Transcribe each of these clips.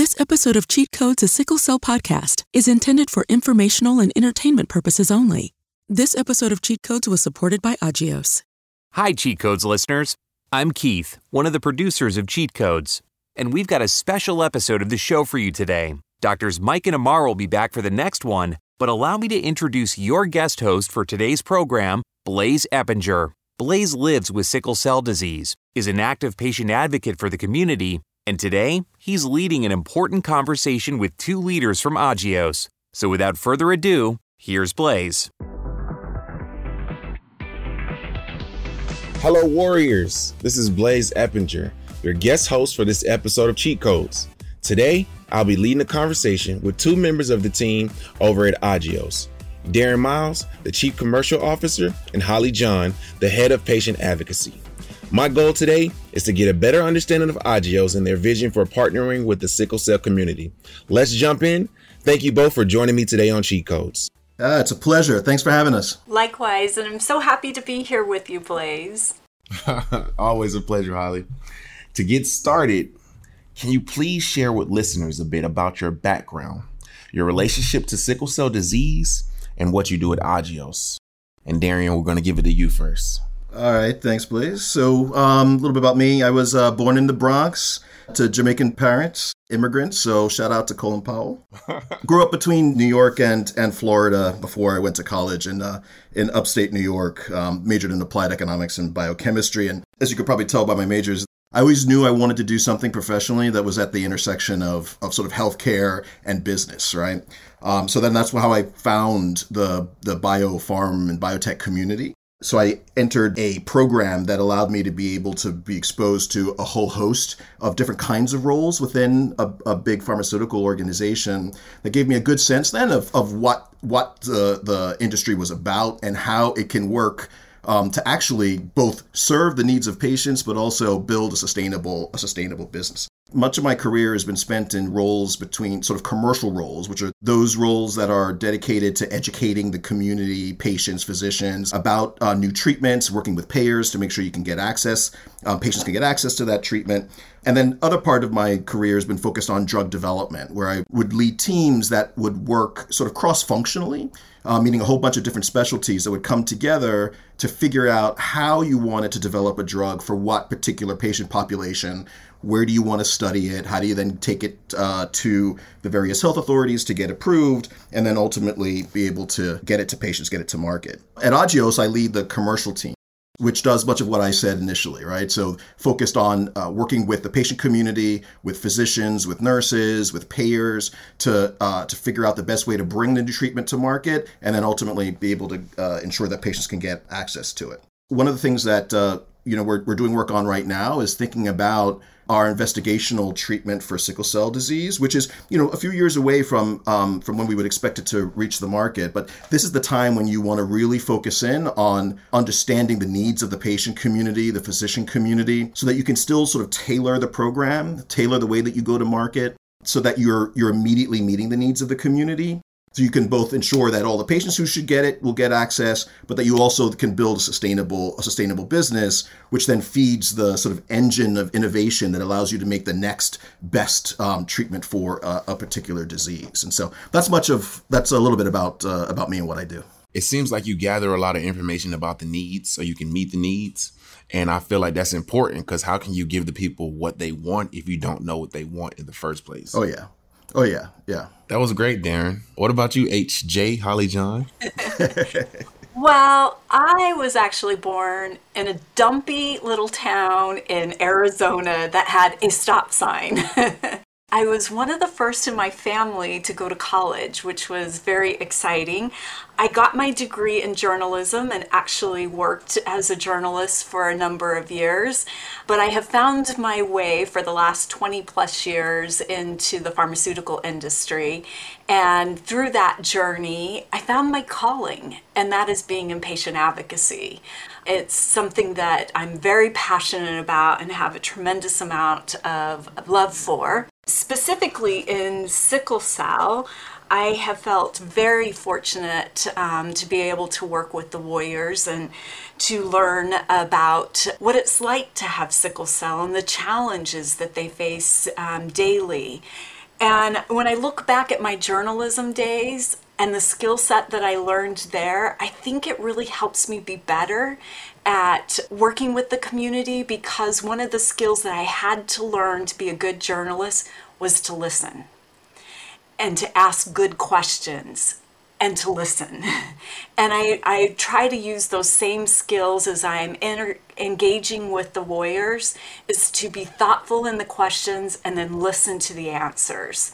This episode of Cheat Codes, a Sickle Cell podcast, is intended for informational and entertainment purposes only. This episode of Cheat Codes was supported by Agios. Hi, Cheat Codes listeners. I'm Keith, one of the producers of Cheat Codes, and we've got a special episode of the show for you today. Doctors Mike and Ahmar will be back for the next one, but allow me to introduce your guest host for today's program, Blaze Eppinger. Blaze lives with sickle cell disease, is an active patient advocate for the community, and today he's leading an important conversation with two leaders from Agios. So without further ado, here's Blaze. Hello, Warriors. This is Blaze Eppinger, your guest host for this episode of Cheat Codes. Today, I'll be leading a conversation with two members of the team over at Agios Darrin Miles, the Chief Commercial Officer, and Holly John, the Head of Patient Advocacy. My goal today is to get a better understanding of Agios and their vision for partnering with the sickle cell community. Let's jump in. Thank you both for joining me today on Cheat Codes. Uh, it's a pleasure. Thanks for having us. Likewise, and I'm so happy to be here with you, Blaze. Always a pleasure, Holly. To get started, can you please share with listeners a bit about your background, your relationship to sickle cell disease, and what you do at Agios? And Darian, we're going to give it to you first. All right, thanks, Blaze. So, um, a little bit about me. I was uh, born in the Bronx to Jamaican parents, immigrants. So, shout out to Colin Powell. Grew up between New York and and Florida before I went to college in uh, in upstate New York. Um, majored in applied economics and biochemistry, and as you could probably tell by my majors, I always knew I wanted to do something professionally that was at the intersection of, of sort of healthcare and business, right? Um, so then that's how I found the the biopharm and biotech community. So I entered a program that allowed me to be able to be exposed to a whole host of different kinds of roles within a, a big pharmaceutical organization that gave me a good sense then of, of what what the, the industry was about and how it can work um, to actually both serve the needs of patients but also build a sustainable a sustainable business much of my career has been spent in roles between sort of commercial roles, which are those roles that are dedicated to educating the community, patients, physicians about uh, new treatments, working with payers to make sure you can get access, um, patients can get access to that treatment. And then other part of my career has been focused on drug development, where I would lead teams that would work sort of cross-functionally, uh, meaning a whole bunch of different specialties that would come together to figure out how you wanted to develop a drug for what particular patient population where do you want to study it? How do you then take it uh, to the various health authorities to get approved, and then ultimately be able to get it to patients, get it to market? At Agios, I lead the commercial team. Which does much of what I said initially, right? So, focused on uh, working with the patient community, with physicians, with nurses, with payers to uh, to figure out the best way to bring the new treatment to market, and then ultimately be able to uh, ensure that patients can get access to it. One of the things that uh, you know we're, we're doing work on right now is thinking about our investigational treatment for sickle cell disease, which is you know a few years away from um, from when we would expect it to reach the market. But this is the time when you want to really focus in on understanding the needs of the patient community, the physician community, so that you can still sort of tailor the program, tailor the way that you go to market, so that you're you're immediately meeting the needs of the community so you can both ensure that all the patients who should get it will get access, but that you also can build a sustainable a sustainable business, which then feeds the sort of engine of innovation that allows you to make the next best um, treatment for a, a, particular disease. And so that's much of that's a little bit about uh, about me and what I do. It seems like you gather a lot of information about the needs, so you can meet the needs. And I feel like that's important because how can you give the people what they want if you don't know what they want in the first place? Oh yeah, Oh yeah, yeah. That was great, Darrin. What about you, HJ Holly John? well, I was actually born in a dumpy little town in Arizona that had a stop sign. I was one of the first in my family to go to college, which was very exciting. I got my degree in journalism and actually worked as a journalist for a number of years, but I have found my way for the last 20 plus years into the pharmaceutical industry. And through that journey, I found my calling, and that is being in patient advocacy. It's something that I'm very passionate about and have a tremendous amount of love for. Specifically in sickle cell, I have felt very fortunate um, to be able to work with the Warriors and to learn about what it's like to have sickle cell and the challenges that they face um, daily. And when I look back at my journalism days and the skill set that I learned there, I think it really helps me be better at working with the community because one of the skills that I had to learn to be a good journalist was to listen and to ask good questions and to listen. And I, I try to use those same skills as I'm engaging with the warriors is to be thoughtful in the questions and then listen to the answers.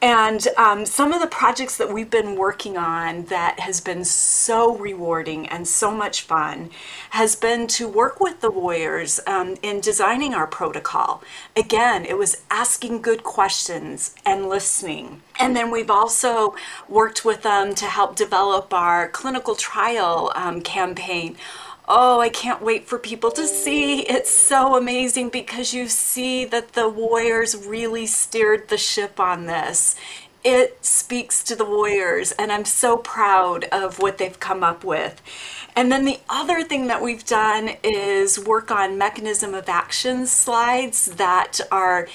And um, some of the projects that we've been working on that has been so rewarding and so much fun has been to work with the warriors um, in designing our protocol. Again, it was asking good questions and listening. And then we've also worked with them to help develop our clinical trial um, campaign Oh, I can't wait for people to see. It's so amazing because you see that the Warriors really steered the ship on this. It speaks to the Warriors, and I'm so proud of what they've come up with. And then the other thing that we've done is work on mechanism of action slides that are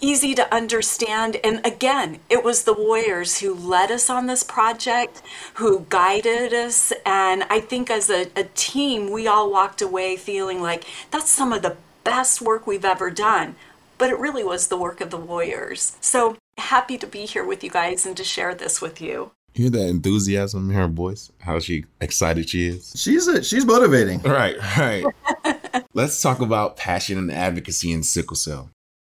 easy to understand. And again, it was the Warriors who led us on this project, who guided us. And I think as a, a team, we all walked away feeling like that's some of the best work we've ever done. But it really was the work of the Warriors. So happy to be here with you guys and to share this with you. Hear that enthusiasm in her voice? How she excited she is. She's a, she's motivating. Right, right. Let's talk about passion and advocacy in sickle cell.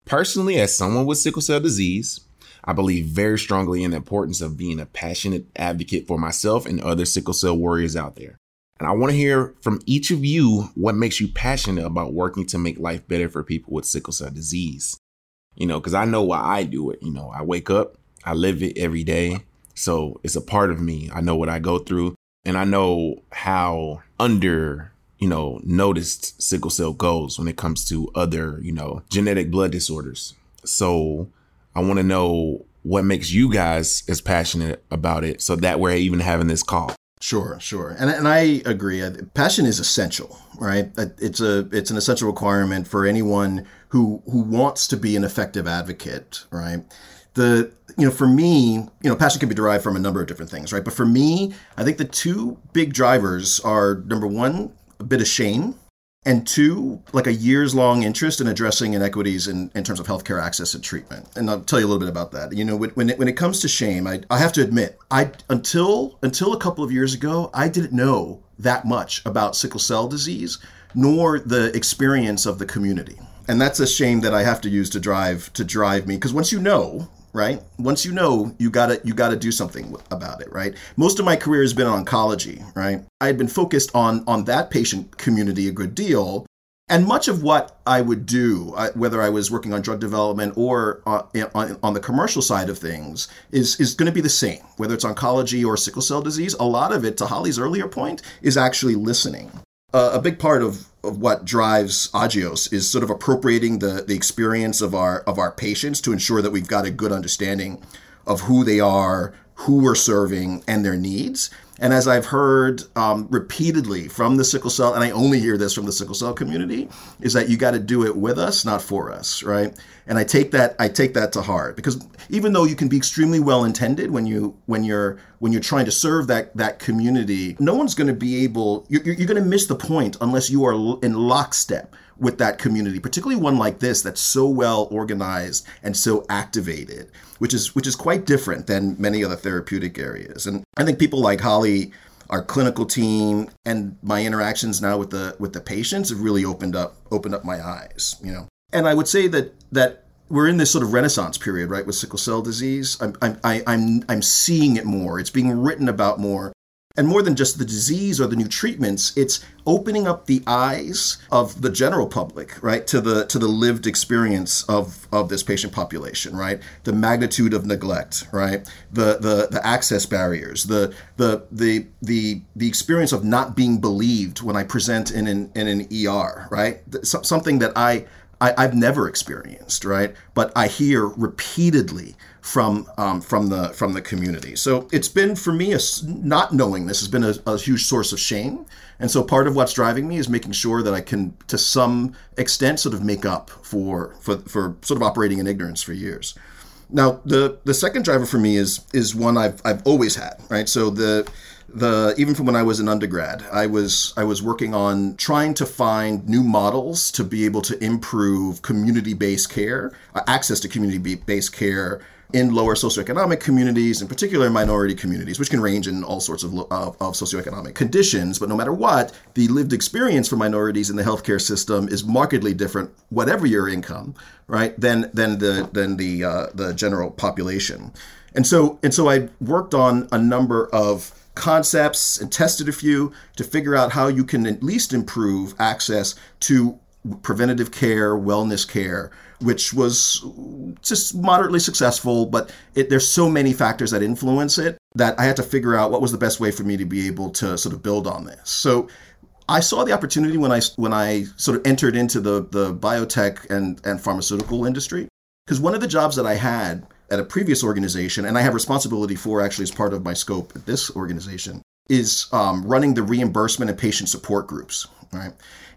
Personally, as someone with sickle cell disease, I believe very strongly in the importance of being a passionate advocate for myself and other sickle cell warriors out there. And I want to hear from each of you what makes you passionate about working to make life better for people with sickle cell disease. You know, because I know why I do it. You know, I wake up, I live it every day. So it's a part of me. I know what I go through, and I know how under you know, noticed sickle cell goes when it comes to other, you know, genetic blood disorders. So I want to know what makes you guys as passionate about it so that we're even having this call. Sure, sure, and and I agree. Uh, passion is essential, right? Uh, it's a it's an essential requirement for anyone who who wants to be an effective advocate, right? The you know for me, you know, passion can be derived from a number of different things, right? But for me, I think the two big drivers are number one, a bit of shame and two, like a years long interest in addressing inequities in, in terms of healthcare access and treatment. And I'll tell you a little bit about that. You know, when it, when it comes to shame, I, I have to admit, I until until a couple of years ago, I didn't know that much about sickle cell disease, nor the experience of the community. And that's a shame that I have to use to drive to drive me because once you know, right? Once you know, you gotta you gotta do something about it, right? Most of my career has been on oncology, right? I had been focused on on that patient community a good deal, and much of what I would do, whether I was working on drug development or on, on, on the commercial side of things, is is going to be the same. Whether it's oncology or sickle cell disease, a lot of it, to Holly's earlier point, is actually listening. Uh, a big part of of what drives Agios is sort of appropriating the the experience of our of our patients to ensure that we've got a good understanding of who they are, who we're serving, and their needs. And as I've heard um, repeatedly from the sickle cell, and I only hear this from the sickle cell community, is that you got to do it with us, not for us, right? And I take that I take that to heart because even though you can be extremely well intended when you when you're when you're trying to serve that that community, no one's going to be able. You're, you're going to miss the point unless you are in lockstep with that community, particularly one like this that's so well organized and so activated, which is which is quite different than many other therapeutic areas. And I think people like Holly, our clinical team, and my interactions now with the with the patients have really opened up opened up my eyes. You know, and I would say that that we're in this sort of renaissance period, right, with sickle cell disease. I'm I'm I, am I'm seeing it more. It's being written about more. And more than just the disease or the new treatments, it's opening up the eyes of the general public, right, to the to the lived experience of, of this patient population, right? The magnitude of neglect, right? The the the access barriers, the the the the the experience of not being believed when I present in an in an ER, right? Something that I I, have never experienced, right? But I hear repeatedly from um, from the from the community. So it's been for me a, not knowing this has been a, a, huge source of shame, and so part of what's driving me is making sure that I can, to some extent, sort of make up for for for sort of operating in ignorance for years. Now, the the second driver for me is is one I've I've always had, right? So the the even from when I was an undergrad, I was I was working on trying to find new models to be able to improve community-based care, uh, access to community-based care in lower socioeconomic communities, in particular minority communities, which can range in all sorts of, of, of, socioeconomic conditions. But no matter what, the lived experience for minorities in the healthcare system is markedly different, whatever your income, right, than than the than the uh, the general population. And so and so I worked on a number of concepts and tested a few to figure out how you can at least improve access to preventative care, wellness care which was just moderately successful, but it, there's so many factors that influence it that I had to figure out what was the best way for me to be able to sort of build on this. So I saw the opportunity when I when I sort of entered into the the biotech and and pharmaceutical industry because one of the jobs that I had at a previous organization and I have responsibility for actually as part of my scope at this organization is um, running the reimbursement and patient support groups. Right.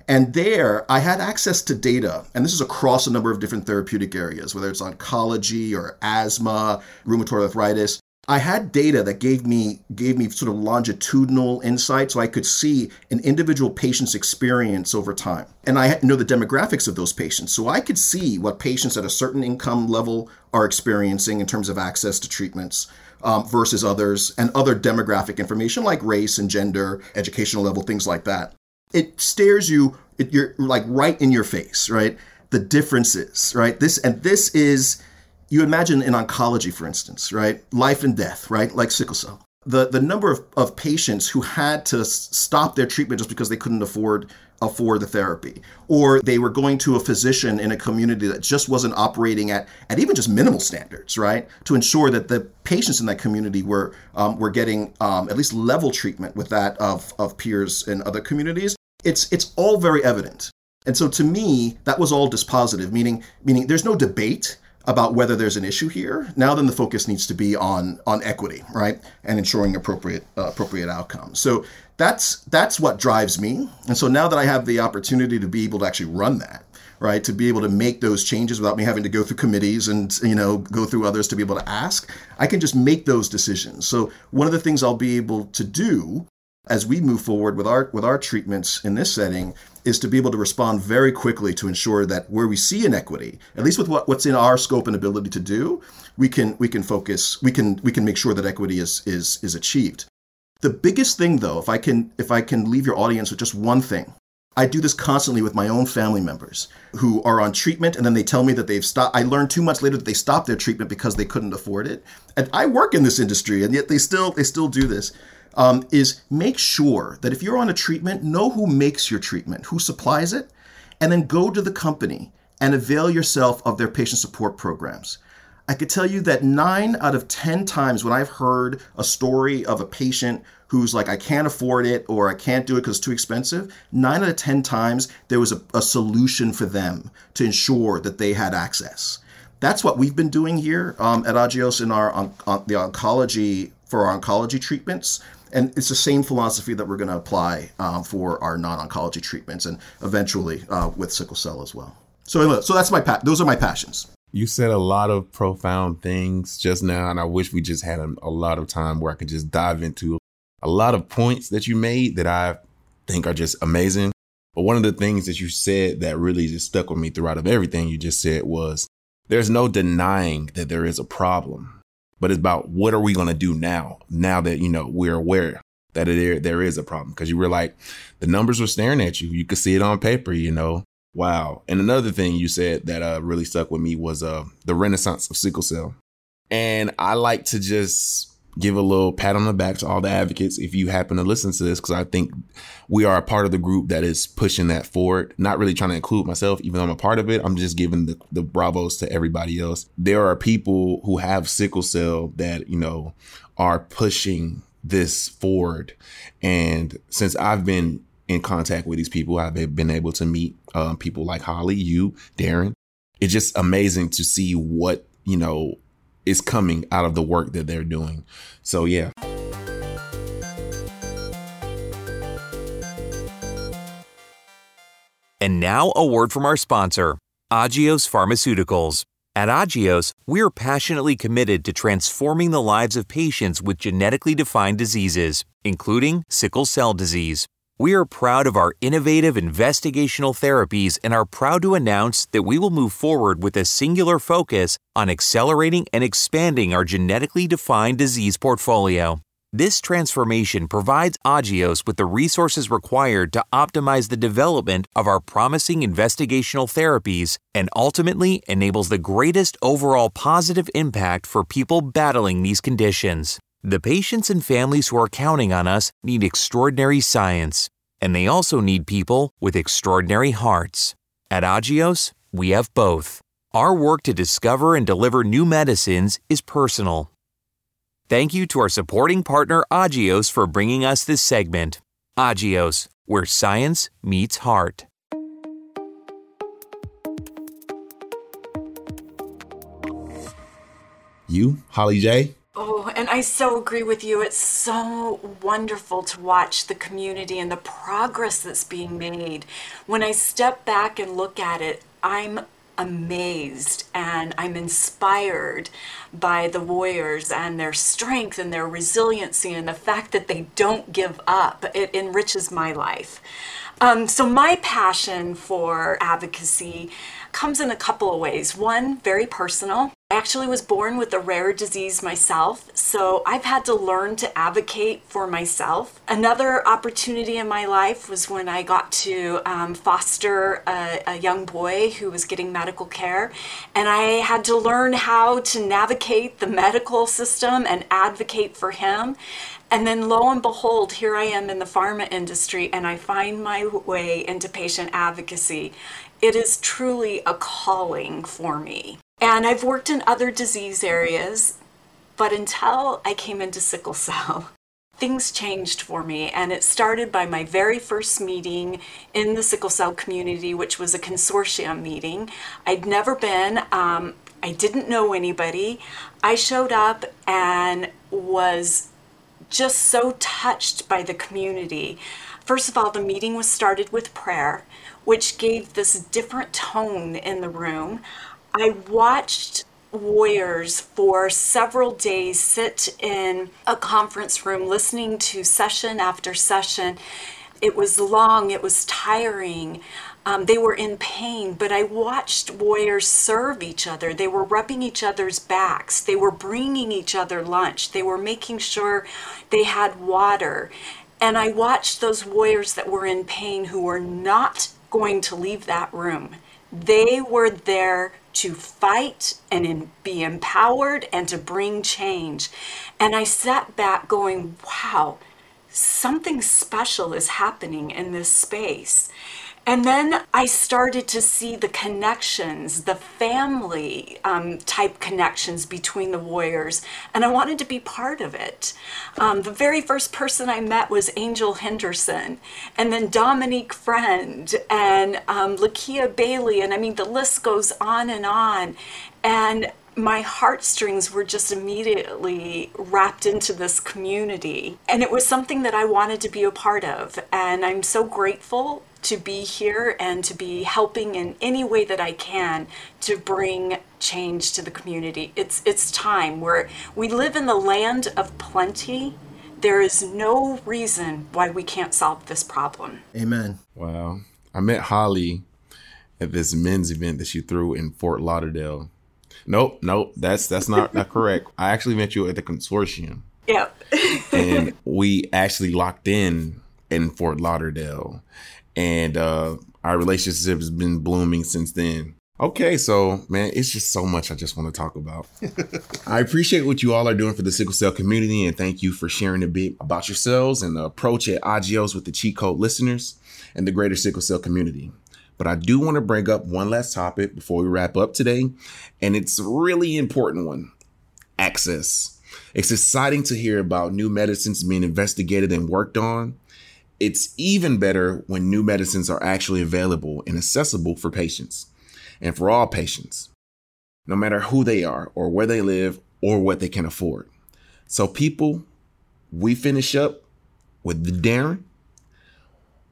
And there, I had access to data, and this is across a number of different therapeutic areas, whether it's oncology or asthma, rheumatoid arthritis. I had data that gave me gave me sort of longitudinal insight, so I could see an individual patient's experience over time, and I know the demographics of those patients, so I could see what patients at a certain income level are experiencing in terms of access to treatments. Um, versus others, and other demographic information like race and gender, educational level, things like that it stares you it, you're like right in your face right? The differences right? This and this is you imagine in oncology for instance right? Life and death right? Like sickle cell. The the number of, of patients who had to stop their treatment just because they couldn't afford afford the therapy or they were going to a physician in a community that just wasn't operating at at even just minimal standards right? To ensure that the patients in that community were um, were getting um, at least level treatment with that of of peers in other communities it's it's all very evident. And so to me, that was all dispositive, meaning meaning there's no debate about whether there's an issue here. Now then the focus needs to be on on equity, right? And ensuring appropriate uh, appropriate outcomes. So that's that's what drives me. And so now that I have the opportunity to be able to actually run that, right? To be able to make those changes without me having to go through committees and, you know, go through others to be able to ask, I can just make those decisions. So one of the things I'll be able to do as we move forward with our with our treatments in this setting is to be able to respond very quickly to ensure that where we see inequity, at least with what, what's in our scope and ability to do, we can we can focus, we can we can make sure that equity is is is achieved. The biggest thing though, if I can if I can leave your audience with just one thing, I do this constantly with my own family members who are on treatment and then they tell me that they've stopped. I learned two months later that they stopped their treatment because they couldn't afford it. And I work in this industry and yet they still they still do this um, is make sure that if you're on a treatment, know who makes your treatment, who supplies it, and then go to the company and avail yourself of their patient support programs. I could tell you that nine out of 10 times when I've heard a story of a patient who's like, I can't afford it or I can't do it because it's too expensive, nine out of 10 times there was a, a solution for them to ensure that they had access. That's what we've been doing here um, at Agios in our on, on the oncology for our oncology treatments. And it's the same philosophy that we're going to apply um, for our non-oncology treatments, and eventually uh, with sickle cell as well. So, so that's my pa- those are my passions. You said a lot of profound things just now, and I wish we just had a, a lot of time where I could just dive into a lot of points that you made that I think are just amazing. But one of the things that you said that really just stuck with me throughout of everything you just said was there's no denying that there is a problem but it's about what are we going to do now? Now that, you know, we're aware that there, there is a problem because you were like, the numbers were staring at you. You could see it on paper, you know. Wow. And another thing you said that uh, really stuck with me was uh, the renaissance of sickle cell. And I like to just give a little pat on the back to all the advocates if you happen to listen to this, because I think we are a part of the group that is pushing that forward. Not really trying to include myself, even though I'm a part of it. I'm just giving the, the bravos to everybody else. There are people who have sickle cell that, you know, are pushing this forward. And since I've been in contact with these people, I've been able to meet um, people like Holly, you, Darrin. It's just amazing to see what, you know, is coming out of the work that they're doing. So, yeah. And now a word from our sponsor, Agios Pharmaceuticals. At Agios, we're passionately committed to transforming the lives of patients with genetically defined diseases, including sickle cell disease. We are proud of our innovative investigational therapies and are proud to announce that we will move forward with a singular focus on accelerating and expanding our genetically defined disease portfolio. This transformation provides Agios with the resources required to optimize the development of our promising investigational therapies and ultimately enables the greatest overall positive impact for people battling these conditions. The patients and families who are counting on us need extraordinary science, and they also need people with extraordinary hearts. At Agios, we have both. Our work to discover and deliver new medicines is personal. Thank you to our supporting partner Agios for bringing us this segment. Agios, where science meets heart. You, Holly J? I so agree with you. It's so wonderful to watch the community and the progress that's being made. When I step back and look at it, I'm amazed and I'm inspired by the warriors and their strength and their resiliency and the fact that they don't give up. It enriches my life. Um, so, my passion for advocacy comes in a couple of ways. One, very personal. I actually was born with a rare disease myself, so I've had to learn to advocate for myself. Another opportunity in my life was when I got to um, foster a, a young boy who was getting medical care, and I had to learn how to navigate the medical system and advocate for him. And then lo and behold, here I am in the pharma industry and I find my way into patient advocacy. It is truly a calling for me. And I've worked in other disease areas, but until I came into sickle cell, things changed for me. And it started by my very first meeting in the sickle cell community, which was a consortium meeting. I'd never been, um, I didn't know anybody. I showed up and was just so touched by the community. First of all, the meeting was started with prayer, which gave this different tone in the room. I watched warriors for several days sit in a conference room listening to session after session. It was long, it was tiring. Um, they were in pain, but I watched warriors serve each other. They were rubbing each other's backs. They were bringing each other lunch. They were making sure they had water. And I watched those warriors that were in pain who were not going to leave that room. They were there to fight and in, be empowered and to bring change. And I sat back going, wow, something special is happening in this space. And then I started to see the connections, the family um, type connections between the warriors, and I wanted to be part of it. Um, the very first person I met was Angel Henderson, and then Dominique Friend, and um, Lakiea Bailey, and I mean, the list goes on and on. And my heartstrings were just immediately wrapped into this community. And it was something that I wanted to be a part of. And I'm so grateful to be here and to be helping in any way that I can to bring change to the community. It's it's time where we live in the land of plenty. There is no reason why we can't solve this problem. Amen. Wow. I met Holly at this men's event that she threw in Fort Lauderdale. Nope, nope, that's that's not not correct. I actually met you at the consortium. Yep. and we actually locked in in Fort Lauderdale and uh, our relationship has been blooming since then. Okay, so man, it's just so much I just want to talk about. I appreciate what you all are doing for the sickle cell community, and thank you for sharing a bit about yourselves and the approach at Agios with the cheat code listeners and the greater sickle cell community. But I do want to bring up one last topic before we wrap up today, and it's a really important one access. It's exciting to hear about new medicines being investigated and worked on, it's even better when new medicines are actually available and accessible for patients and for all patients, no matter who they are or where they live or what they can afford. So, people, we finish up with Darrin.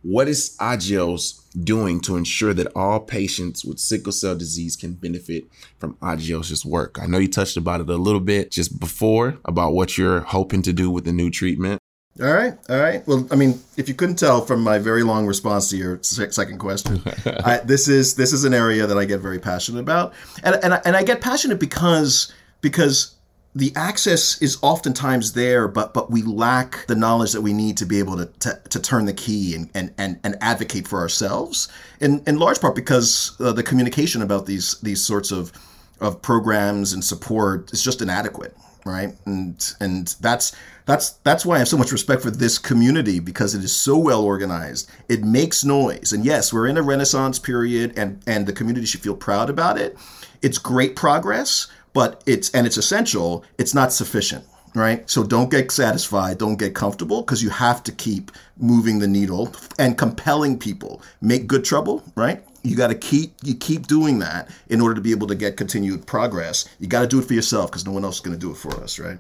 What is Agios doing to ensure that all patients with sickle cell disease can benefit from Agios' work? I know you touched about it a little bit just before about what you're hoping to do with the new treatment. All right, all right. Well, I mean, if you couldn't tell from my very long response to your second question, I, this is this is an area that I get very passionate about, and and I, and I get passionate because because the access is oftentimes there, but but we lack the knowledge that we need to be able to to, to turn the key and, and, and, and advocate for ourselves. In in large part because uh, the communication about these these sorts of of programs and support is just inadequate, right? And and that's that's that's why I have so much respect for this community because it is so well organized. It makes noise, and yes, we're in a renaissance period, and and the community should feel proud about it. It's great progress but it's and it's essential it's not sufficient right so don't get satisfied don't get comfortable because you have to keep moving the needle and compelling people make good trouble right you got to keep you keep doing that in order to be able to get continued progress. You got to do it for yourself because no one else is going to do it for us right?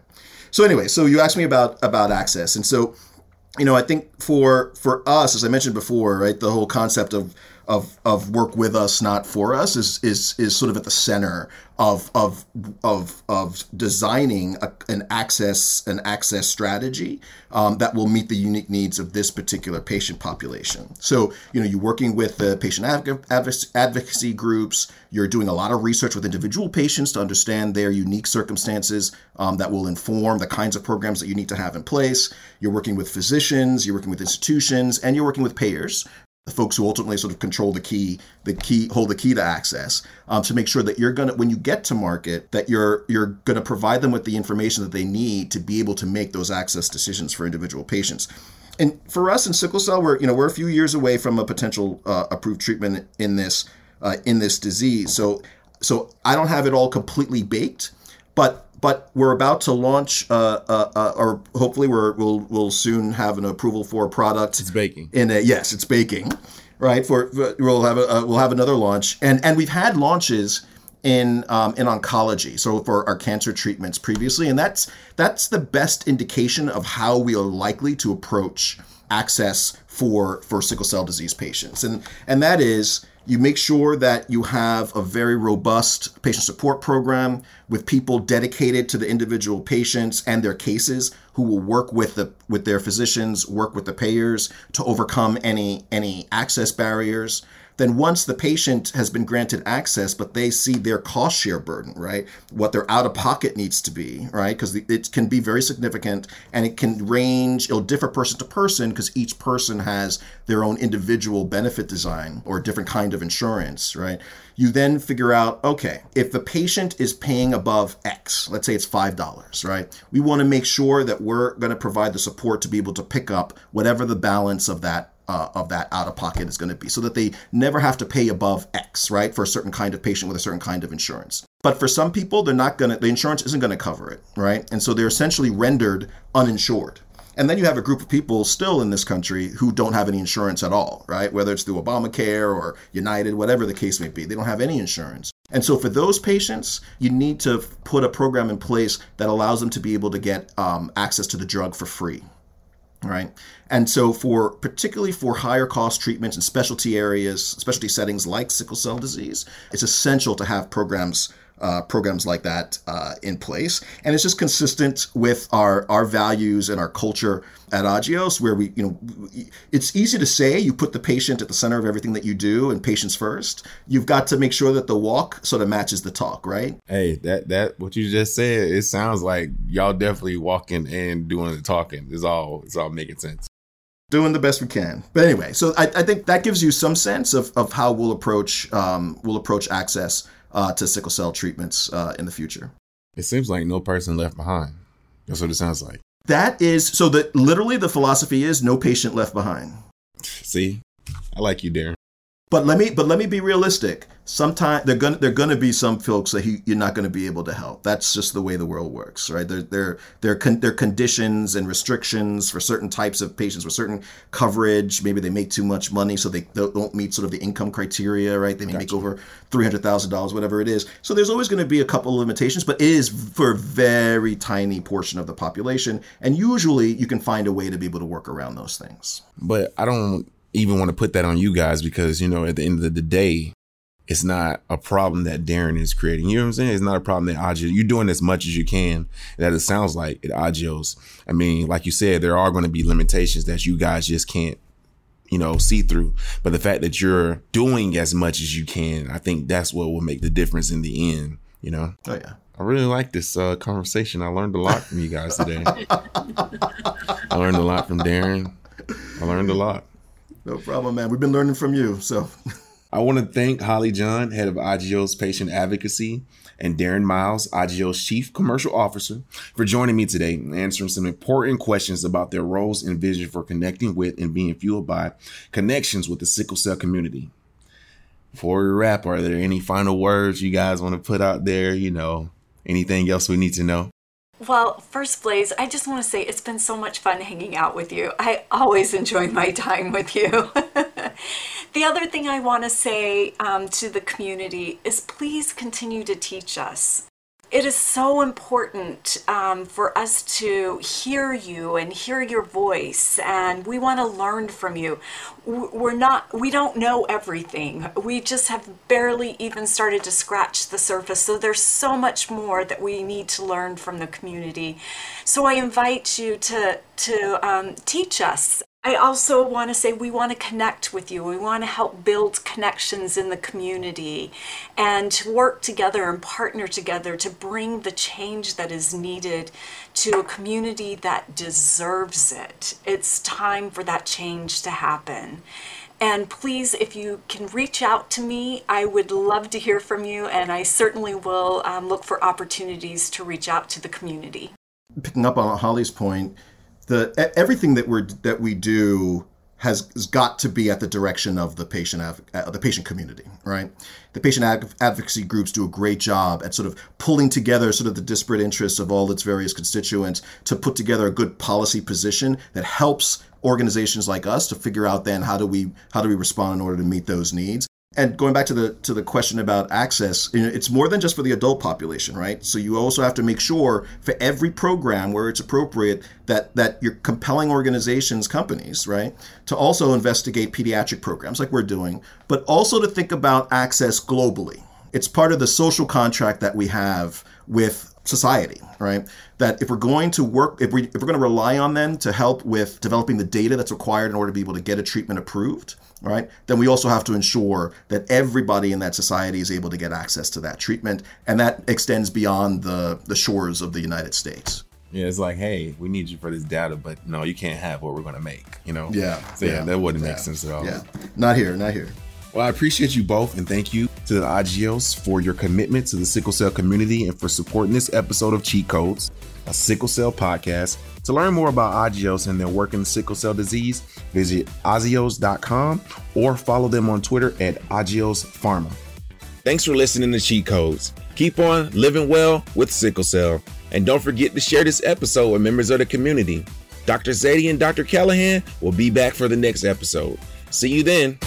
So anyway so you asked me about about access and so you know i think for for us as i mentioned before right the whole concept of of of work with us, not for us, is is is sort of at the center of of of of designing a, an access an access strategy um, that will meet the unique needs of this particular patient population. So you know you're working with the patient advocacy groups. You're doing a lot of research with individual patients to understand their unique circumstances um, that will inform the kinds of programs that you need to have in place. You're working with physicians. You're working with institutions, and you're working with payers the folks who ultimately sort of control the key, the key hold the key to access, um, to make sure that you're gonna when you get to market that you're you're gonna provide them with the information that they need to be able to make those access decisions for individual patients. And for us in sickle cell, we're you know we're a few years away from a potential uh, approved treatment in this uh, in this disease. So so I don't have it all completely baked, but but we're about to launch, uh, uh, uh, or hopefully we're, we'll we'll soon have an approval for a product. It's baking. In a yes, it's baking, right? For, for we'll have a uh, we'll have another launch, and and we've had launches in um, in oncology, so for our cancer treatments previously, and that's that's the best indication of how we are likely to approach access for for sickle cell disease patients, and and that is you make sure that you have a very robust patient support program with people dedicated to the individual patients and their cases who will work with the with their physicians, work with the payers to overcome any any access barriers then once the patient has been granted access, but they see their cost share burden, right? What their out of pocket needs to be, right? Because it can be very significant and it can range, it'll differ person to person because each person has their own individual benefit design or different kind of insurance, right? You then figure out, okay, if the patient is paying above X, let's say it's $5, right? We want to make sure that we're going to provide the support to be able to pick up whatever the balance of that uh, of that out of pocket is going to be so that they never have to pay above X, right, for a certain kind of patient with a certain kind of insurance. But for some people, they're not going to, the insurance isn't going to cover it, right? And so they're essentially rendered uninsured. And then you have a group of people still in this country who don't have any insurance at all, right? Whether it's through Obamacare or United, whatever the case may be, they don't have any insurance. And so for those patients, you need to put a program in place that allows them to be able to get um, access to the drug for free, right? And so, for particularly for higher cost treatments and specialty areas, specialty settings like sickle cell disease, it's essential to have programs uh, programs like that uh, in place, and it's just consistent with our our values and our culture at Agios, where we you know it's easy to say you put the patient at the center of everything that you do and patients first. You've got to make sure that the walk sort of matches the talk, right? Hey, that that what you just said, it sounds like y'all definitely walking and doing the talking. It's all it's all making sense doing the best we can. But anyway, so I, I, think that gives you some sense of, of how we'll approach um, we'll approach access uh, to sickle cell treatments uh, in the future. It seems like no person left behind. That's what it sounds like. That is so that literally the philosophy is no patient left behind. See, I like you, Darrin. But let me but let me be realistic. Sometimes they're gonna they're gonna be some folks that he, you're not gonna be able to help. That's just the way the world works, right? There there there con, there conditions and restrictions for certain types of patients with certain coverage. Maybe they make too much money, so they don't meet sort of the income criteria, right? They may gotcha. make over three hundred thousand dollars, whatever it is. So there's always going to be a couple of limitations, but it is for a very tiny portion of the population, and usually you can find a way to be able to work around those things. But I don't even want to put that on you guys because, you know, at the end of the day, it's not a problem that Darrin is creating. You know what I'm saying? It's not a problem that Agios, you're doing as much as you can that it sounds like at Agios. I mean, like you said, there are going to be limitations that you guys just can't, you know, see through. But the fact that you're doing as much as you can, I think that's what will make the difference in the end, you know? Oh, yeah. I really like this uh, conversation. I learned a lot from you guys today. I learned a lot from Darrin. I learned a lot. No problem, man. We've been learning from you. So I want to thank Holly John, head of Agios Patient Advocacy, and Darrin Miles, Agios Chief Commercial Officer, for joining me today and answering some important questions about their roles and vision for connecting with and being fueled by connections with the sickle cell community. Before we wrap, are there any final words you guys want to put out there? You know, anything else we need to know? Well, first, Blaze, I just want to say it's been so much fun hanging out with you. I always enjoy my time with you. the other thing I want to say um, to the community is please continue to teach us it is so important um, for us to hear you and hear your voice and we want to learn from you. We're not we don't know everything. We just have barely even started to scratch the surface so there's so much more that we need to learn from the community. So i invite you to to um, teach us I also want to say we want to connect with you. We want to help build connections in the community and to work together and partner together to bring the change that is needed to a community that deserves it. It's time for that change to happen. And please, if you can reach out to me, I would love to hear from you, and I certainly will um, look for opportunities to reach out to the community. Picking up on Holly's point, the everything that we're that we do has, has got to be at the direction of the patient uh, the patient community, right? The patient advocacy groups do a great job at sort of pulling together sort of the disparate interests of all its various constituents to put together a good policy position that helps organizations like us to figure out then how do we how do we respond in order to meet those needs and going back to the to the question about access, you know, it's more than just for the adult population, right? So you also have to make sure for every program where it's appropriate that that you're compelling organizations, companies, right, to also investigate pediatric programs like we're doing, but also to think about access globally. It's part of the social contract that we have with society, right? That if we're going to work, if we if we're going to rely on them to help with developing the data that's required in order to be able to get a treatment approved, right? Then we also have to ensure that everybody in that society is able to get access to that treatment, and that extends beyond the the shores of the United States. Yeah, it's like, hey, we need you for this data, but no, you can't have what we're going to make. You know? Yeah. So yeah, yeah that wouldn't yeah, make sense at all. Yeah, not here, not here. Well, I appreciate you both and thank you to the Agios for your commitment to the sickle cell community and for supporting this episode of Cheat Codes, a sickle cell podcast. To learn more about Agios and their work in sickle cell disease, visit agios.com or follow them on Twitter at Agios Pharma. Thanks for listening to Cheat Codes. Keep on living well with sickle cell. And don't forget to share this episode with members of the community. Dr. Zaidi and Dr. Callaghan will be back for the next episode. See you then.